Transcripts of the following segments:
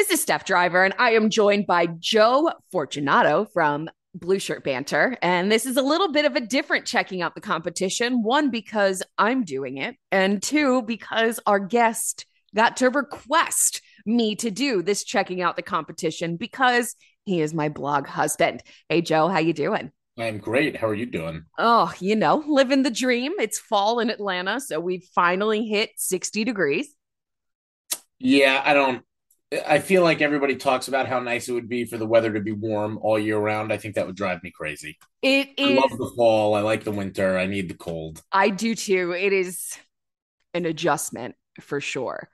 This is Steph Driver, and I am joined by Joe Fortunato from Blueshirt Banter. And this is a little bit of a different checking out the competition. One, because I'm doing it, and two, because our guest got to request me to do this checking out the competition because he is my blog husband. Hey Joe, how you doing? I'm great. How are you doing? Oh, you know, living the dream. It's fall in Atlanta, so we finally hit 60 degrees. Yeah, I don't I feel like everybody talks about how nice it would be for the weather to be warm all year round. I think that would drive me crazy. It is I love the fall. I like the winter. I need the cold. I do too. It is an adjustment for sure.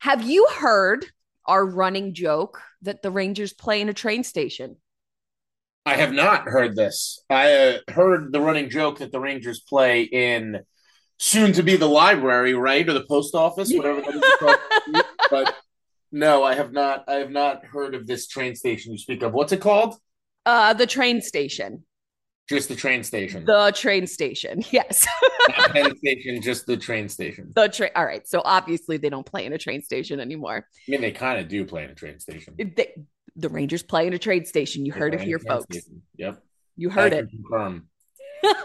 Have you heard our running joke that the Rangers play in a train station? I have not heard this. I uh, heard the running joke that the Rangers play in soon to be the library, right, or the post office, whatever that is. called. but no, I have not. I have not heard of this train station you speak of. What's it called? Uh, the train station. Just the train station. The train station. Yes. Not Penn station, just the train station. the train. All right. So obviously they don't play in a train station anymore. I mean, they kind of do play in a train station. They, the Rangers play in a train station. You They heard it here, folks. station. Yep. You heard I it. Confirm.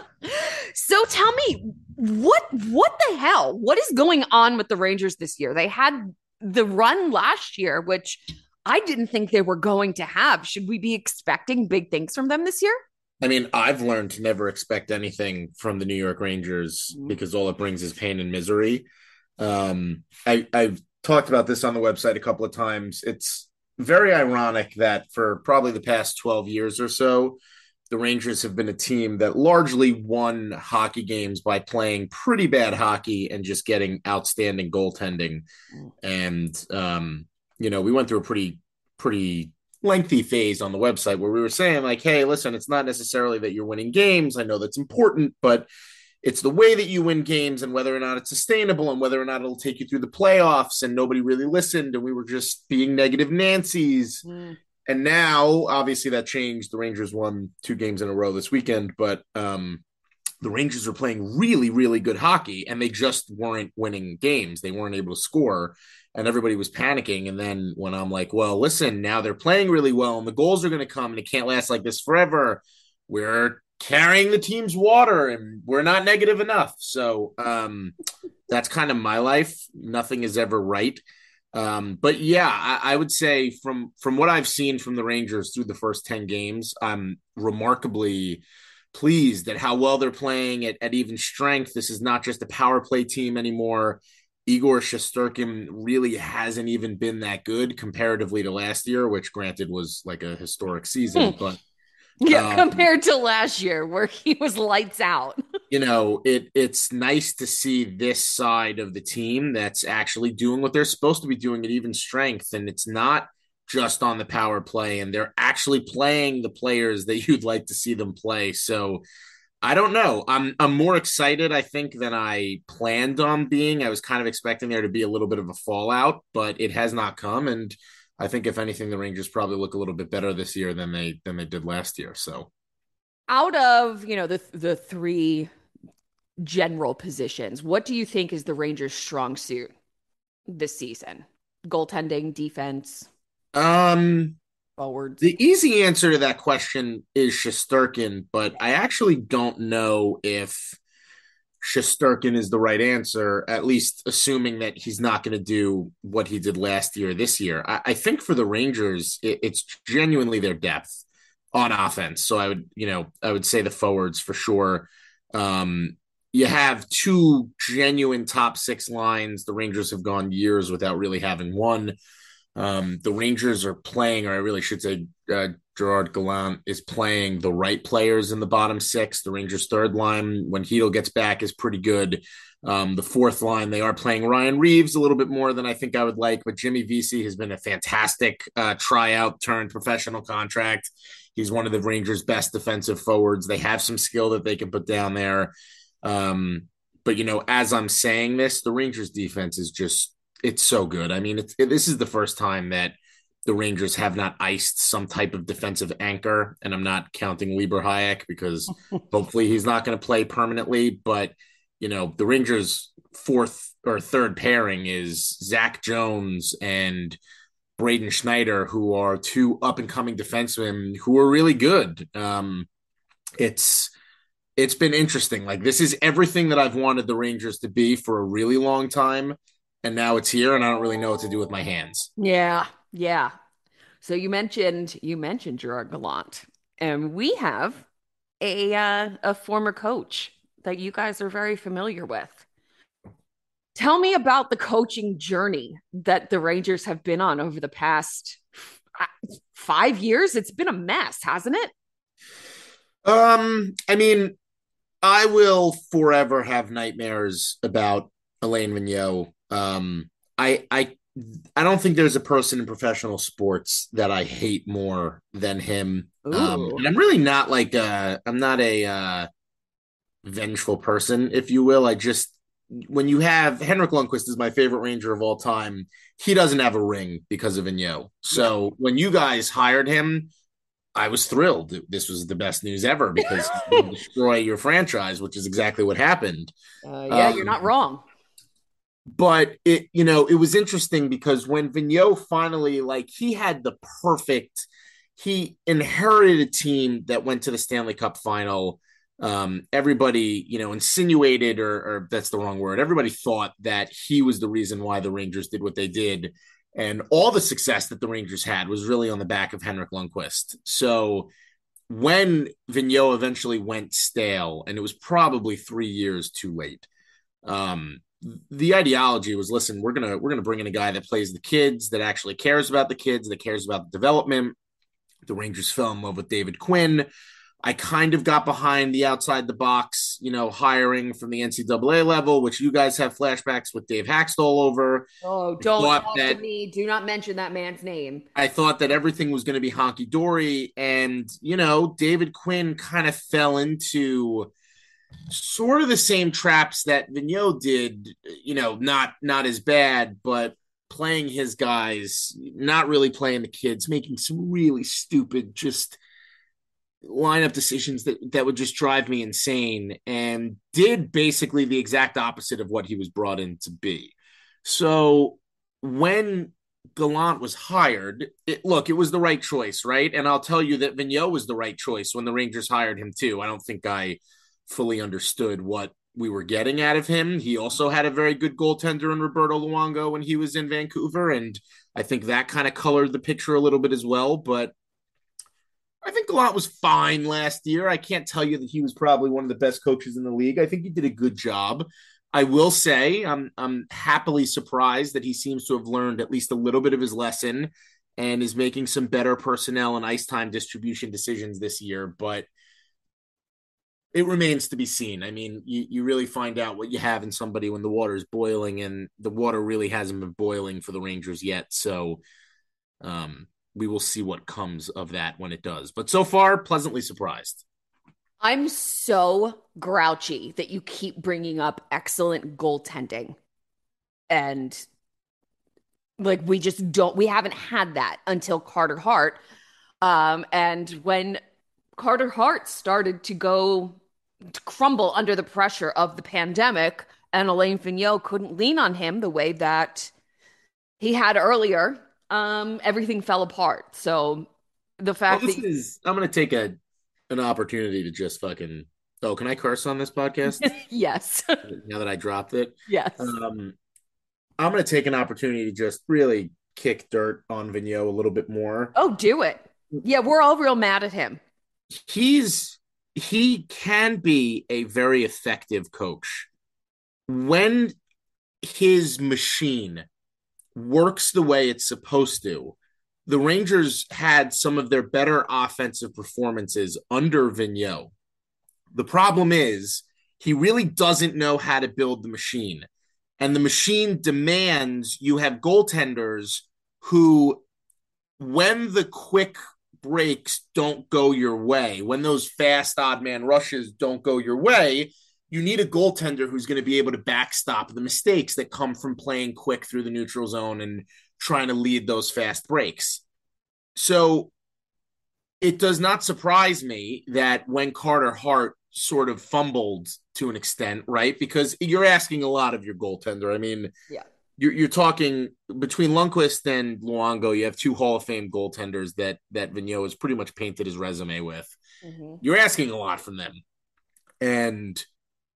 so tell me what what the hell? What is going on with the Rangers this year? They had the run last year, which I didn't think they were going to have. Should we be expecting big things from them this year? I mean, I've learned to never expect anything from the New York Rangers Mhm. because all it brings is pain and misery. Um, I, I've talked about this on the website a couple of times. It's very ironic that for probably the past 12 years or so, the Rangers have been a team that largely won hockey games by playing pretty bad hockey and just getting outstanding goaltending. Mm. And, um, you know, we went through a pretty, pretty lengthy phase on the website where we were saying like hey listen it's not necessarily that you're winning games i know that's important but it's the way that you win games and whether or not it's sustainable and whether or not it'll take you through the playoffs and nobody really listened and we were just being negative nancy's and now obviously that changed the rangers won two games in a row this weekend but um the rangers are playing really really good hockey and they just weren't winning games they weren't able to score and everybody was panicking. And then when I'm like, well, listen, now they're playing really well and the goals are going to come and it can't last like this forever. We're carrying the team's water and we're not negative enough. So um, that's kind of my life. Nothing is ever right. Um, but yeah, I, I would say from from what I've seen from the Rangers through the first 10 games, I'm remarkably pleased at how well they're playing at, at even strength. This is not just a power play team anymore. Igor Shesterkin really hasn't even been that good comparatively to last year, which granted was like a historic season, Hmm. but Yeah, Um, compared to last year where he was lights out. you know, it it's nice to see this side of the team that's actually doing what they're supposed to be doing at even strength. And it's not just on the power play, and they're actually playing the players that you'd like to see them play. So I don't know. I'm I'm more excited, I think, than I planned on being. I was kind of expecting there to be a little bit of a fallout, but it has not come. And I think if anything, the Rangers probably look a little bit better this year than they than they did last year. So Out of, you know, the the three general positions, what do you think is the Rangers' strong suit this season? Goaltending, defense, um forwards. The easy answer to that question is Shesterkin, but I actually don't know if Shesterkin is the right answer, at least assuming that he's not going to do what he did last year this year. I, I think for the Rangers, it, it's genuinely their depth on offense. So I would, you know, I would say the forwards for sure. Um, you have two genuine top six lines. The Rangers have gone years without really having one. Um, the Rangers are playing, or I really should say, uh, Gerard Gallant is playing the right players in the bottom six. The Rangers' third line, when Heedle gets back, is pretty good. Um, the fourth line, they are playing Ryan Reaves a little bit more than I think I would like, but Jimmy Vesey has been a fantastic uh, tryout turned professional contract. He's one of the Rangers' best defensive forwards. They have some skill that they can put down there. Um, but you know, as I'm saying this, the Rangers' defense is just it's so good. I mean, it's it, this is the first time that the Rangers have not iced some type of defensive anchor, and I'm not counting Libor Hajek because hopefully he's not going to play permanently. But you know, the Rangers' fourth or third pairing is Zach Jones and Braden Schneider, who are two up and coming defensemen who are really good. Um, it's it's been interesting. Like this is everything that I've wanted the Rangers to be for a really long time, and now it's here, and I don't really know what to do with my hands. Yeah, yeah. So you mentioned you mentioned Gerard Gallant, and we have a uh, a former coach that you guys are very familiar with. Tell me about the coaching journey that the Rangers have been on over the past five years. It's been a mess, hasn't it? Um, I mean, I will forever have nightmares about Alain Vigneault. Um, I I I don't think there's a person in professional sports that I hate more than him. Um, and I'm really not like a, I'm not a uh, vengeful person, if you will. I just when you have Henrik Lundqvist is my favorite Ranger of all time. He doesn't have a ring because of Vigneault. So yeah. when you guys hired him, I was thrilled. This was the best news ever because destroy your franchise, which is exactly what happened. Uh, yeah, um, you're not wrong. But it, you know, it was interesting because when Vigneault finally, like, he had the perfect. He inherited a team that went to the Stanley Cup final. Um, everybody, you know, insinuated, or, or that's the wrong word. Everybody thought that he was the reason why the Rangers did what they did and all the success that the Rangers had was really on the back of Henrik Lundqvist. So when Vigneault eventually went stale, and it was probably three years too late, um, the ideology was listen, we're gonna we're gonna bring in a guy that plays the kids, that actually cares about the kids, that cares about the development. The Rangers fell in love with David Quinn. I kind of got behind the outside the box, you know, hiring from the NCAA level, which you guys have flashbacks with Dave Hakstol over. Oh, don't talk that, to me. Do not mention that man's name. I thought that everything was going to be honky dory. And, you know, David Quinn kind of fell into sort of the same traps that Vigneault did, you know, not not as bad, but playing his guys, not really playing the kids, making some really stupid, just lineup decisions that that would just drive me insane and did basically the exact opposite of what he was brought in to be. So when Gallant was hired, it, look, it was the right choice, right? And I'll tell you that Vigneault was the right choice when the Rangers hired him too. I don't think I fully understood what we were getting out of him. He also had a very good goaltender in Roberto Luongo when he was in Vancouver, and I think that kind of colored the picture a little bit as well. But I think Gallant was fine last year. I can't tell you that he was probably one of the best coaches in the league. I think he did a good job. I will say I'm I'm happily surprised that he seems to have learned at least a little bit of his lesson and is making some better personnel and ice time distribution decisions this year. But it remains to be seen. I mean, you, you really find out what you have in somebody when the water is boiling, and the water really hasn't been boiling for the Rangers yet. So um, we will see what comes of that when it does. But so far, pleasantly surprised. I'm so grouchy that you keep bringing up excellent goaltending. And like we just don't we haven't had that until Carter Hart. Um and when Carter Hart started to go to crumble under the pressure of the pandemic and Alain Vigneault couldn't lean on him the way that he had earlier um, everything fell apart. So the fact well, that is, I'm going to take a an opportunity to just fucking. Oh, can I curse on this podcast? yes. now that I dropped it. Yes. Um, I'm going to take an opportunity to just really kick dirt on Vigneault a little bit more. Oh, do it. Yeah, we're all real mad at him. He's he can be a very effective coach when his machine works the way it's supposed to. The Rangers had some of their better offensive performances under Vigneault. The problem is he really doesn't know how to build the machine. And the machine demands you have goaltenders who, when the quick breaks don't go your way, when those fast odd man rushes don't go your way, you need a goaltender who's going to be able to backstop the mistakes that come from playing quick through the neutral zone and trying to lead those fast breaks. So it does not surprise me that when Carter Hart sort of fumbled to an extent, right? Because you're asking a lot of your goaltender. I mean, yeah. You're, you're talking between Lundqvist and Luongo. You have two Hall of Fame goaltenders that that Vigneault has pretty much painted his resume with. Mm-hmm. You're asking a lot from them, and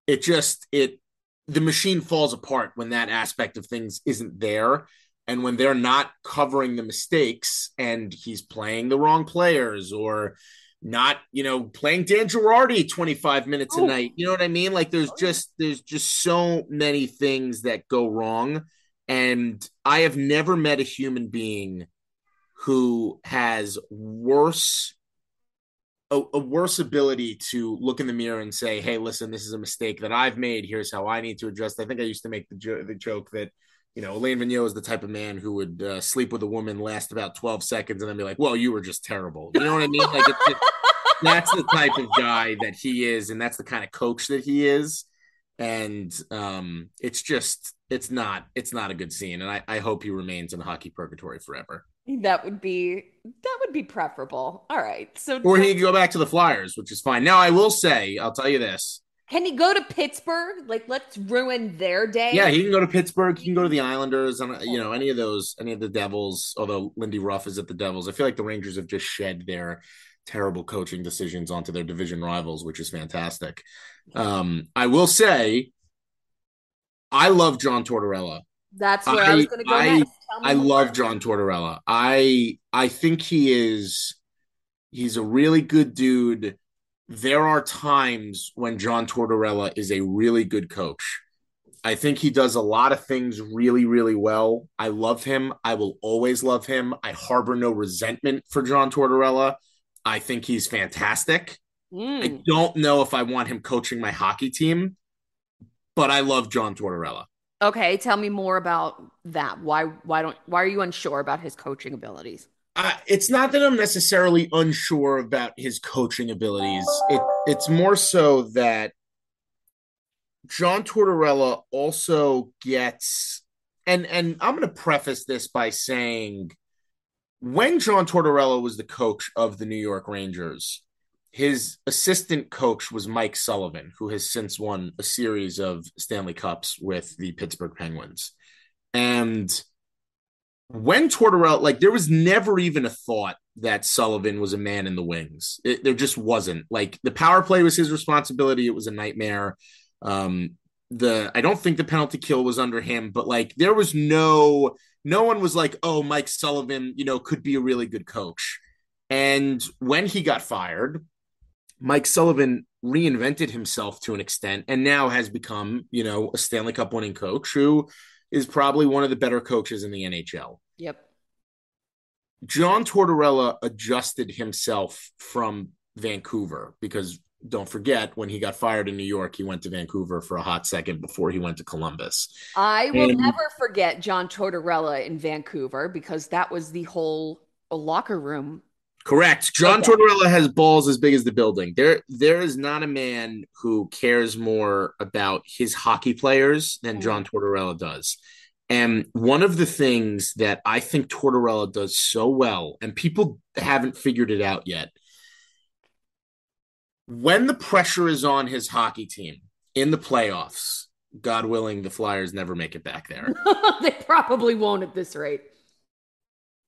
it just it the machine falls apart when that aspect of things isn't there. And when they're not covering the mistakes and he's playing the wrong players or not, you know, playing Dan Girardi 25 minutes oh. a night. You know what I mean? Like there's oh, just there's just so many things that go wrong. And I have never met a human being who has worse a, a, worse ability to look in the mirror and say, "Hey, listen, this is a mistake that I've made. Here's how I need to adjust." I think I used to make the, jo- the joke that you know Alain Vigneault is the type of man who would uh, sleep with a woman, last about twelve seconds, and then be like, "Well, you were just terrible." You know what I mean? Like it's, that's the type of guy that he is, and that's the kind of coach that he is. And um, it's just it's not it's not a good scene, and I, I hope he remains in hockey purgatory forever. That would be that would be preferable. All right. So Or he could go back to the Flyers, which is fine. Now I will say, I'll tell you this. Can he go to Pittsburgh? Like let's ruin their day. Yeah, he can go to Pittsburgh, he can go to the Islanders, and you know, any of those, any of the Devils, although Lindy Ruff is at the Devils. I feel like the Rangers have just shed their terrible coaching decisions onto their division rivals, which is fantastic. Um, I will say I love John Tortorella. That's where I, I was going to go I, next. I love John Tortorella. I I think he is he's a really good dude. There are times when John Tortorella is a really good coach. I think he does a lot of things really, really well. I love him. I will always love him. I harbor no resentment for John Tortorella. I think he's fantastic. Mm. I don't know if I want him coaching my hockey team, but I love John Tortorella. Okay, tell me more about that. Why why don't why are you unsure about his coaching abilities? Uh, it's not that I'm necessarily unsure about his coaching abilities. It it's more so that John Tortorella also gets and and I'm going to preface this by saying when John Tortorella was the coach of the New York Rangers, his assistant coach was Mike Sullivan, who has since won a series of Stanley Cups with the Pittsburgh Penguins. And when Tortorella, like, there was never even a thought that Sullivan was a man in the wings. It, there just wasn't. Like, the power play was his responsibility. It was a nightmare. Um, the I don't think the penalty kill was under him, but like, there was no, no one was like, oh, Mike Sullivan, you know, could be a really good coach. And when he got fired, Mike Sullivan reinvented himself to an extent and now has become, you know, a Stanley Cup winning coach who is probably one of the better coaches in the NHL. Yep. John Tortorella adjusted himself from Vancouver because don't forget when he got fired in New York, he went to Vancouver for a hot second before he went to Columbus. I will and, never forget John Tortorella in Vancouver because that was the whole locker room Correct. John okay. Tortorella has balls as big as the building. There, there is not a man who cares more about his hockey players than mm-hmm. John Tortorella does. And one of the things that I think Tortorella does so well, and people haven't figured it out yet, when the pressure is on his hockey team in the playoffs, God willing, the Flyers never make it back there. they probably won't at this rate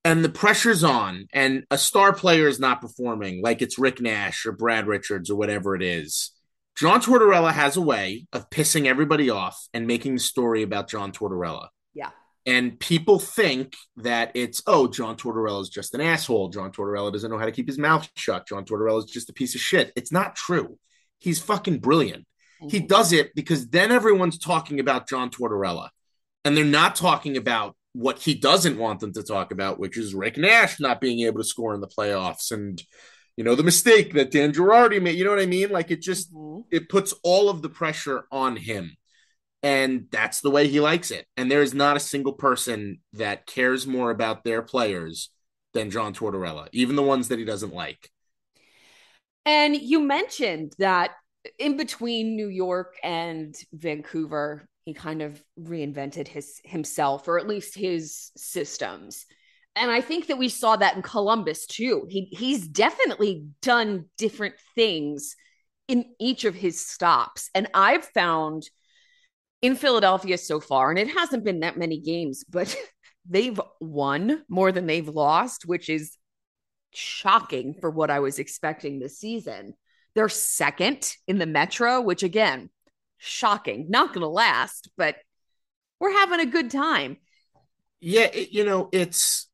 and the pressure's on and a star player is not performing like it's Rick Nash or Brad Richards or whatever it is. John Tortorella has a way of pissing everybody off and making the story about John Tortorella. Yeah. And people think that it's, oh, John Tortorella is just an asshole. John Tortorella doesn't know how to keep his mouth shut. John Tortorella is just a piece of shit. It's not true. He's fucking brilliant. Mm-hmm. He does it because then everyone's talking about John Tortorella and they're not talking about what he doesn't want them to talk about, which is Rick Nash not being able to score in the playoffs and you know the mistake that Dan Girardi made. You know what I mean? Like it just mm-hmm. it puts all of the pressure on him. And that's the way he likes it. And there is not a single person that cares more about their players than John Tortorella, even the ones that he doesn't like. And you mentioned that in between New York and Vancouver, he kind of reinvented his himself or at least his systems. And i think that we saw that in columbus too. He he's definitely done different things in each of his stops. And i've found in Philadelphia so far, and it hasn't been that many games, but they've won more than they've lost, which is shocking for what I was expecting this season. They're second in the Metro, which again, shocking. Not going to last, but we're having a good time. Yeah, it, you know, it's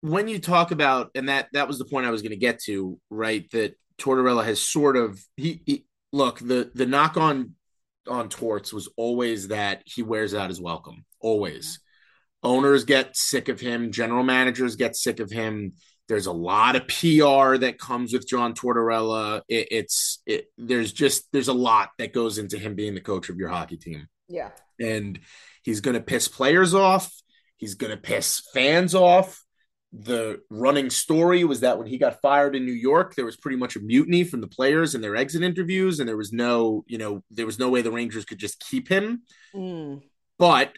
when you talk about, and that that was the point I was going to get to, right? That Tortorella has sort of he, he look the the knock on on Torts was always that he wears out his welcome. Always, owners get sick of him, general managers get sick of him. There's a lot of PR that comes with John Tortorella. It, it's it, there's just there's a lot that goes into him being the coach of your hockey team. Yeah, and he's going to piss players off. He's going to piss fans off the running story was that when he got fired in New York, there was pretty much a mutiny from the players in their exit interviews, and there was no, you know, there was no way the Rangers could just keep him. Mm. But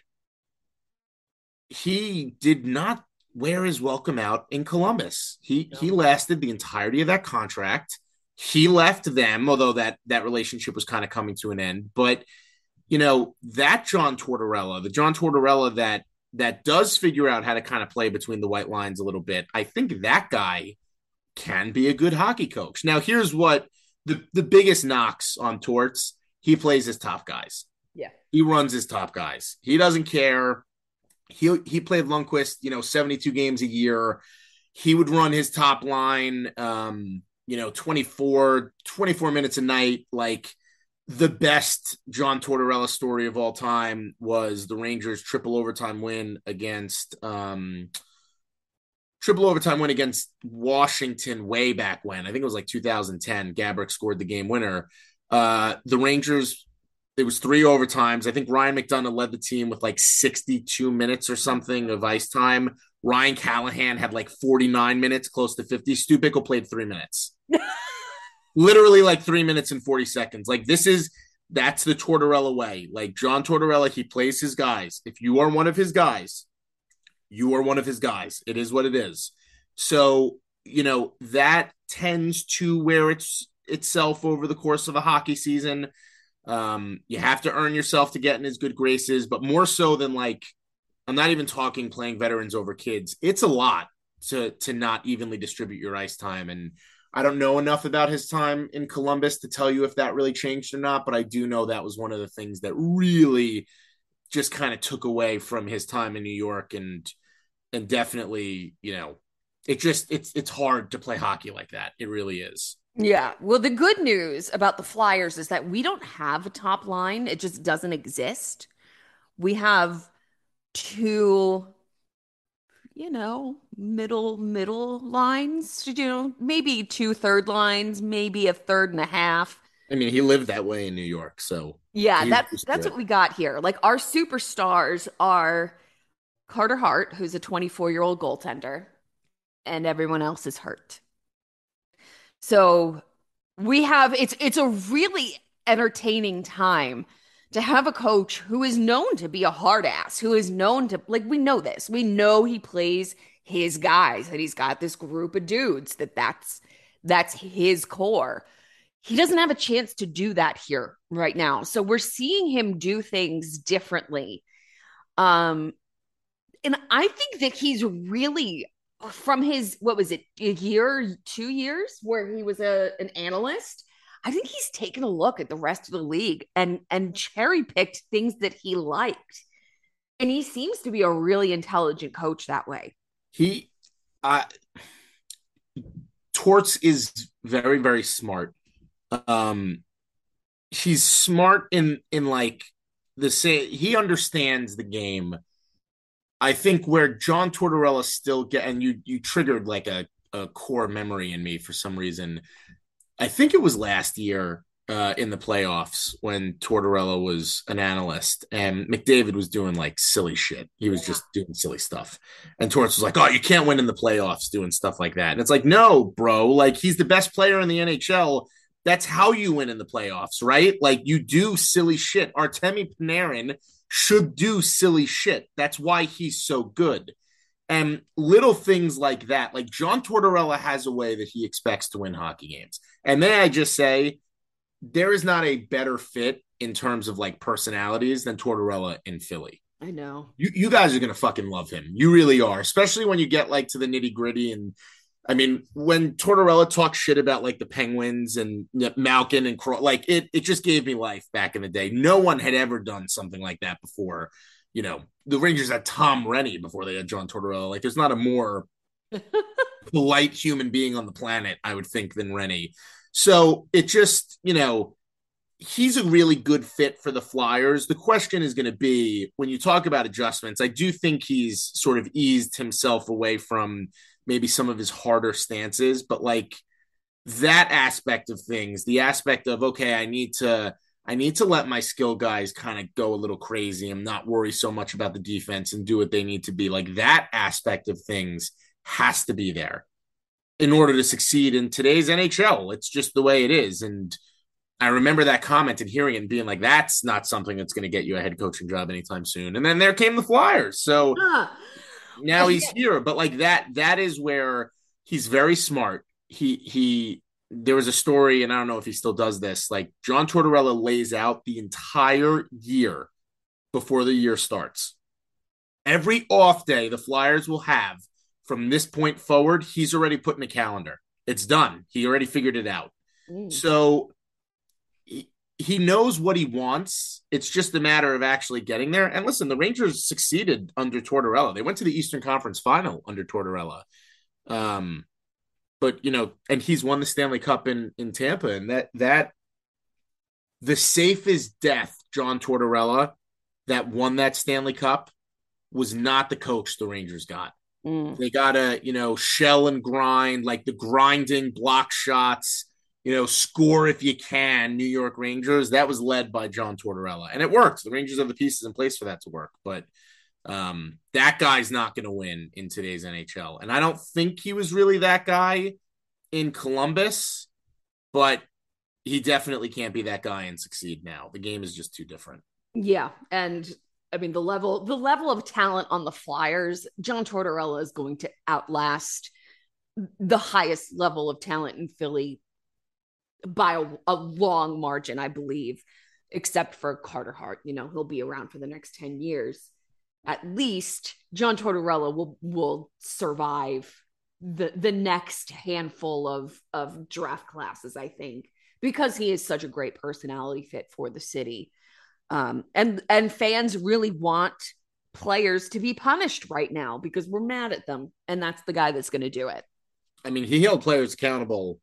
he did not wear his welcome out in Columbus. He no. he lasted the entirety of that contract. He left them, although that that relationship was kind of coming to an end. But you know that John Tortorella, the John Tortorella that that does figure out how to kind of play between the white lines a little bit, I think that guy can be a good hockey coach. Now, here's what the, the biggest knocks on Torts he plays his top guys. Yeah. He runs his top guys. He doesn't care. He he played Lundqvist, you know, 72 games a year. He would run his top line um, you know, 24 24 minutes a night like the best John Tortorella story of all time was the Rangers triple overtime win against um triple overtime win against Washington way back when. I think it was like 2010. Gaborik scored the game winner. Uh the Rangers it was three overtimes. I think Ryan McDonagh led the team with like 62 minutes or something of ice time. Ryan Callahan had like 49 minutes, close to 50. Stu Bickel played three minutes. literally like three minutes and 40 seconds. Like this is that's the Tortorella way. Like John Tortorella, he plays his guys. If you are one of his guys, you are one of his guys. It is what it is. So, you know, that tends to wear its itself over the course of a hockey season. Um, you have to earn yourself to get in his good graces, but more so than like I'm not even talking playing veterans over kids. It's a lot to to not evenly distribute your ice time and I don't know enough about his time in Columbus to tell you if that really changed or not, but I do know that was one of the things that really just kind of took away from his time in New York and and definitely, you know, it just it's it's hard to play hockey like that. It really is. Yeah. Well, the good news about the Flyers is that we don't have a top line. It just doesn't exist. We have two you know, middle middle lines, you know, maybe two third lines, maybe a third and a half. I mean, he lived that way in New York, so yeah, that's that's what we got here. Like our superstars are Carter Hart, who's a 24 year old goaltender, and everyone else is hurt. So we have it's it's a really entertaining time to have a coach who is known to be a hard ass, who is known to, like, we know this. We know he plays his guys, that he's got this group of dudes, that that's, that's his core. He doesn't have a chance to do that here right now. So we're seeing him do things differently. Um, and I think that he's really from his what was it a year two years where he was a an analyst I think he's taken a look at the rest of the league and and cherry picked things that he liked. And he seems to be a really intelligent coach that way. He uh Torts is very very smart. Um he's smart in in like the say he understands the game. I think where John Tortorella still get and you you triggered like a a core memory in me for some reason I think it was last year uh, in the playoffs when Tortorella was an analyst and McDavid was doing like silly shit. He was yeah. just doing silly stuff. And Torts was like, Oh, you can't win in the playoffs doing stuff like that. And it's like, no, bro, like he's the best player in the NHL. That's how you win in the playoffs, right? Like you do silly shit. Artemi Panarin should do silly shit. That's why he's so good. And little things like that, like John Tortorella has a way that he expects to win hockey games. And may I just say, there is not a better fit in terms of like personalities than Tortorella in Philly. I know. You you guys are gonna fucking love him. You really are, especially when you get like to the nitty gritty. And I mean, when Tortorella talks shit about like the Penguins and Malkin and Craw, like it it just gave me life back in the day. No one had ever done something like that before. You know, the Rangers had Tom Renney before they had John Tortorella. Like, there's not a more polite human being on the planet, I would think, than Renney. So it just, you know, he's a really good fit for the Flyers. The question is going to be when you talk about adjustments, I do think he's sort of eased himself away from maybe some of his harder stances, but like that aspect of things, the aspect of, okay, I need to. I need to let my skill guys kind of go a little crazy and not worry so much about the defense and do what they need to be. Like that aspect of things has to be there in order to succeed in today's NHL. It's just the way it is. And I remember that comment and hearing it and being like, that's not something that's going to get you a head coaching job anytime soon. And then there came the Flyers. So now he's here. But like that, that is where he's very smart. He, he, there was a story, and I don't know if he still does this. Like John Tortorella lays out the entire year before the year starts. Every off day the Flyers will have from this point forward, he's already put in a calendar. It's done. He already figured it out. Mm. So he, knows what he wants. It's just a matter of actually getting there. And listen, the Rangers succeeded under Tortorella. They went to the Eastern Conference Final under Tortorella. Um, but you know, and he's won the Stanley Cup in in Tampa, and that that the safest death, John Tortorella, that won that Stanley Cup, was not the coach the Rangers got. Mm. They gotta, you know, shell and grind, like the grinding block shots, you know, score if you can. New York Rangers. That was led by John Tortorella, and it worked. The Rangers have the pieces in place for that to work, but um, that guy's not going to win in today's NHL. And I don't think he was really that guy in Columbus, but he definitely can't be that guy and succeed now. The game is just too different. Yeah, and I mean, the level the level of talent on the Flyers, John Tortorella is going to outlast the highest level of talent in Philly by a, a, long margin, I believe, except for Carter Hart. You know, he'll be around for the next 10 years. At least John Tortorella will will survive the the next handful of of draft classes, I think, because he is such a great personality fit for the city. Um, and and fans really want players to be punished right now because we're mad at them, and that's the guy that's going to do it. I mean, he held players accountable.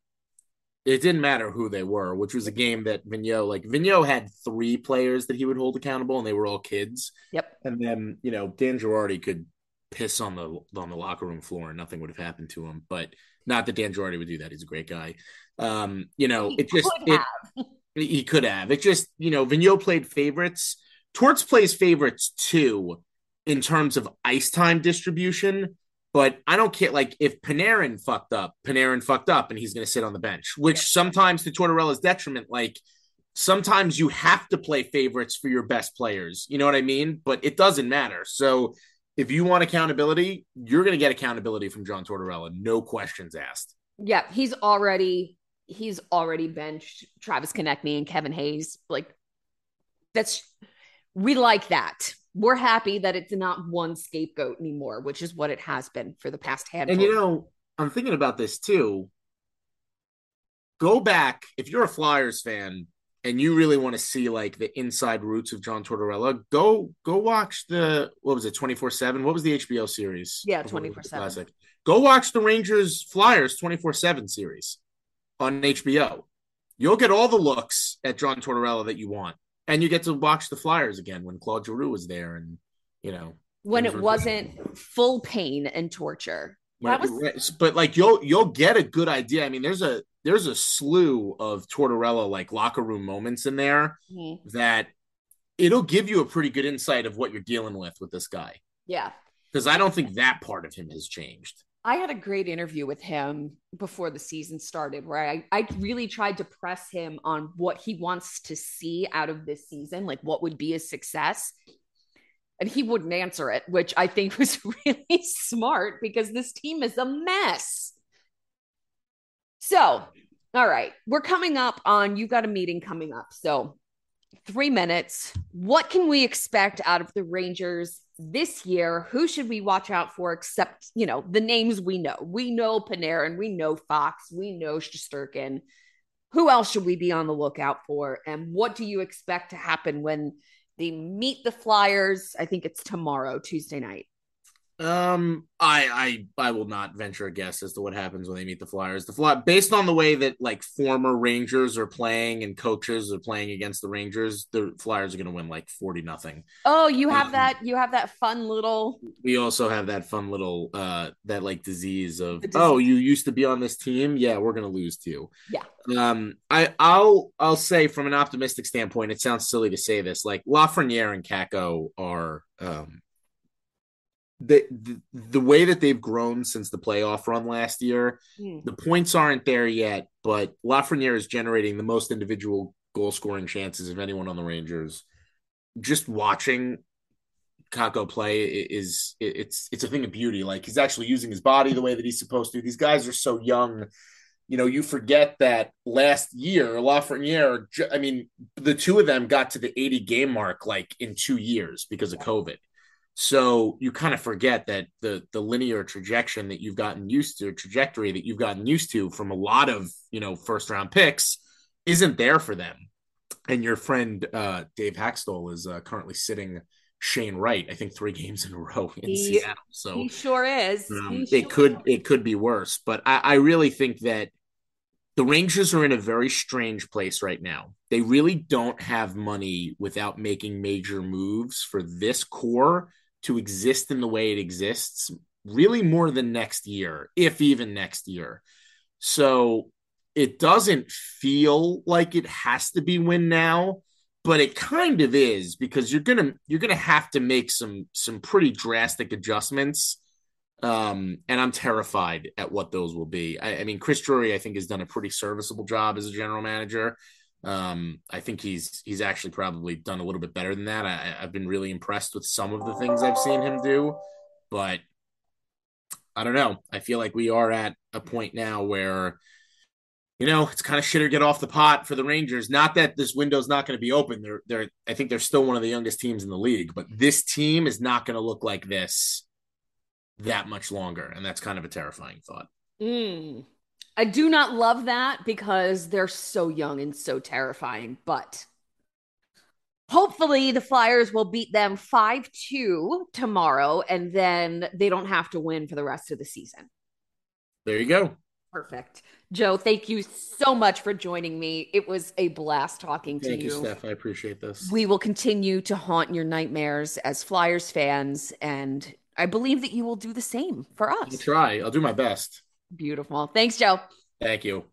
It didn't matter who they were, which was a game that Vigneault, like Vigneault had three players that he would hold accountable, and they were all kids. Yep. And then you know Dan Girardi could piss on the on the locker room floor and nothing would have happened to him. But not that Dan Girardi would do that. He's a great guy. Um, you know, he it just it, he could have. It just, you know, Vigneault played favorites. Torts plays favorites too in terms of ice time distribution. But I don't care. Like if Panarin fucked up, Panarin fucked up, and he's going to sit on the bench. Which sometimes to Tortorella's detriment. Like sometimes you have to play favorites for your best players. You know what I mean? But it doesn't matter. So if you want accountability, you're going to get accountability from John Tortorella. No questions asked. Yeah, he's already he's already benched Travis Konecny and Kevin Hayes. Like that's we like that. We're happy that it's not one scapegoat anymore, which is what it has been for the past handful. And you know, I'm thinking about this too. Go back if you're a Flyers fan and you really want to see like the inside roots of John Tortorella, go go watch the what was it 24/7? What was the HBO series? Yeah, 24/7. Classic. Go watch the Rangers Flyers 24/7 series on HBO. You'll get all the looks at John Tortorella that you want, and you get to watch the Flyers again when Claude Giroux was there, and you know when it wasn't full pain and torture. Right, was... But like you'll you'll get a good idea. I mean, there's a there's a slew of Tortorella like locker room moments in there mm-hmm. that it'll give you a pretty good insight of what you're dealing with with this guy. Yeah. Because I don't think that part of him has changed. I had a great interview with him before the season started where I, I really tried to press him on what he wants to see out of this season, like what would be a success. And he wouldn't answer it, which I think was really smart because this team is a mess. So All right. We're coming up on, you've got a meeting coming up. So, three minutes. What can we expect out of the Rangers this year? Who should we watch out for except, you know, the names we know? We know Panarin, we know Fox, we know Shesterkin. Who else should we be on the lookout for? And what do you expect to happen when they meet the Flyers? I think it's tomorrow, Tuesday night. Um, I I I will not venture a guess as to what happens when they meet the Flyers. The Fly based on the way that like former Rangers are playing and coaches are playing against the Rangers, the Flyers are going to win like forty nothing. Oh, you have um, that. You have that fun little. We also have that fun little uh that like disease of disease. oh you used to be on this team yeah we're going to lose to you yeah. Um, I I'll I'll say from an optimistic standpoint, it sounds silly to say this like Lafreniere and Kakko are um the, the, the way that they've grown since the playoff run last year, mm. the points aren't there yet, but Lafreniere is generating the most individual goal scoring chances of anyone on the Rangers. Just watching Kakko play is it's it's a thing of beauty. Like he's actually using his body the way that he's supposed to. These guys are so young. You know, you forget that last year Lafreniere. I mean, the two of them got to the 80 game mark like in two years because of COVID. So you kind of forget that the the linear trajectory that you've gotten used to, trajectory that you've gotten used to from a lot of you know first round picks, isn't there for them. And your friend uh, Dave Hakstol is uh, currently sitting Shane Wright, I think three games in a row in he, Seattle. So he sure is. Um, he it could is. it could be worse, but I, I really think that the Rangers are in a very strange place right now. They really don't have money without making major moves for this core to exist in the way it exists really more than next year, if even next year. So it doesn't feel like it has to be win now, but it kind of is because you're gonna you're gonna have to make some some pretty drastic adjustments. Um, and I'm terrified at what those will be. I, I mean, Chris Drury, I think, has done a pretty serviceable job as a general manager. Um, I think he's he's actually probably done a little bit better than that. I, I've been really impressed with some of the things I've seen him do, but I don't know. I feel like we are at a point now where you know, it's kind of shit or get off the pot for the Rangers. Not that this window's not going to be open. They're they're I think they're still one of the youngest teams in the league, but this team is not going to look like this that much longer, and that's kind of a terrifying thought. Mm. I do not love that because they're so young and so terrifying, but hopefully the Flyers will beat them 5 2 tomorrow, and then they don't have to win for the rest of the season. There you go. Perfect. Joe, thank you so much for joining me. It was a blast talking to you. Thank you, Steph. I appreciate this. We will continue to haunt your nightmares as Flyers fans, and I believe that you will do the same for us. I'll try. I'll do my best. Beautiful. Thanks, Joe. Thank you.